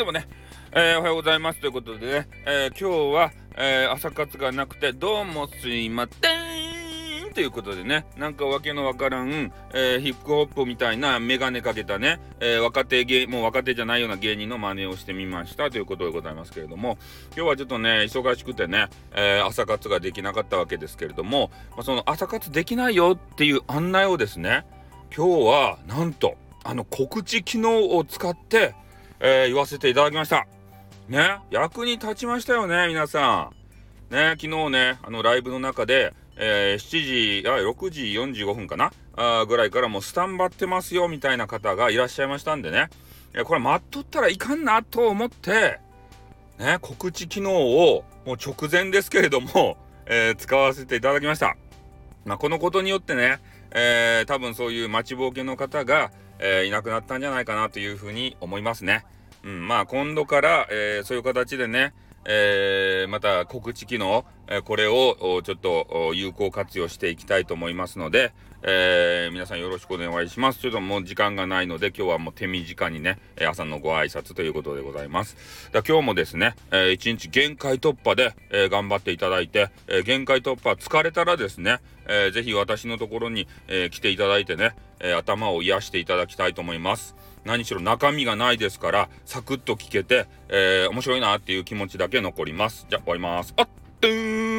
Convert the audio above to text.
でもねえー、おはようございます。ということでね、えー、今日は、えー、朝活がなくてどうもすいません。ということでね、なんかわけのわからん、えヒップホップみたいなメガネかけたね、え若手芸、もう若手じゃないような芸人の真似をしてみました。ということでございますけれども、今日はちょっとね、忙しくてね、え朝活ができなかったわけですけれども、ま、その朝活できないよっていう案内をですね、今日はなんと、あの告知機能を使って、えー言わせていただきました。ね、役に立ちましたよね、皆さん。ね、昨日ね、あのライブの中で、えー、7時、あ、6時45分かな？あぐらいからもうスタンバってますよ、みたいな方がいらっしゃいましたんでね。えこれ待っとったらいかんなと思って、ね、告知機能をもう直前ですけれども、えー、使わせていただきました。まあ、このことによってね、えー、多分そういう待ちぼうけの方が、えー、いなくなったんじゃないかなというふうに思いますね。うん、まあ今度から、えー、そういう形でね、えー、また告知機能、え、これをちょっと有効活用していきたいと思いますので、えー、皆さんよろしくお願いします。ちょっともう時間がないので今日はもう手短にね、朝のご挨拶ということでございます。だ今日もですね、えー、一日限界突破で、えー、頑張っていただいて、え、限界突破疲れたらですね、えー、ぜひ私のところに、え、来ていただいてね、え、頭を癒していただきたいと思います。何しろ中身がないですから、サクッと聞けて、えー、面白いなっていう気持ちだけ残ります。じゃあ終わります。あっ、とー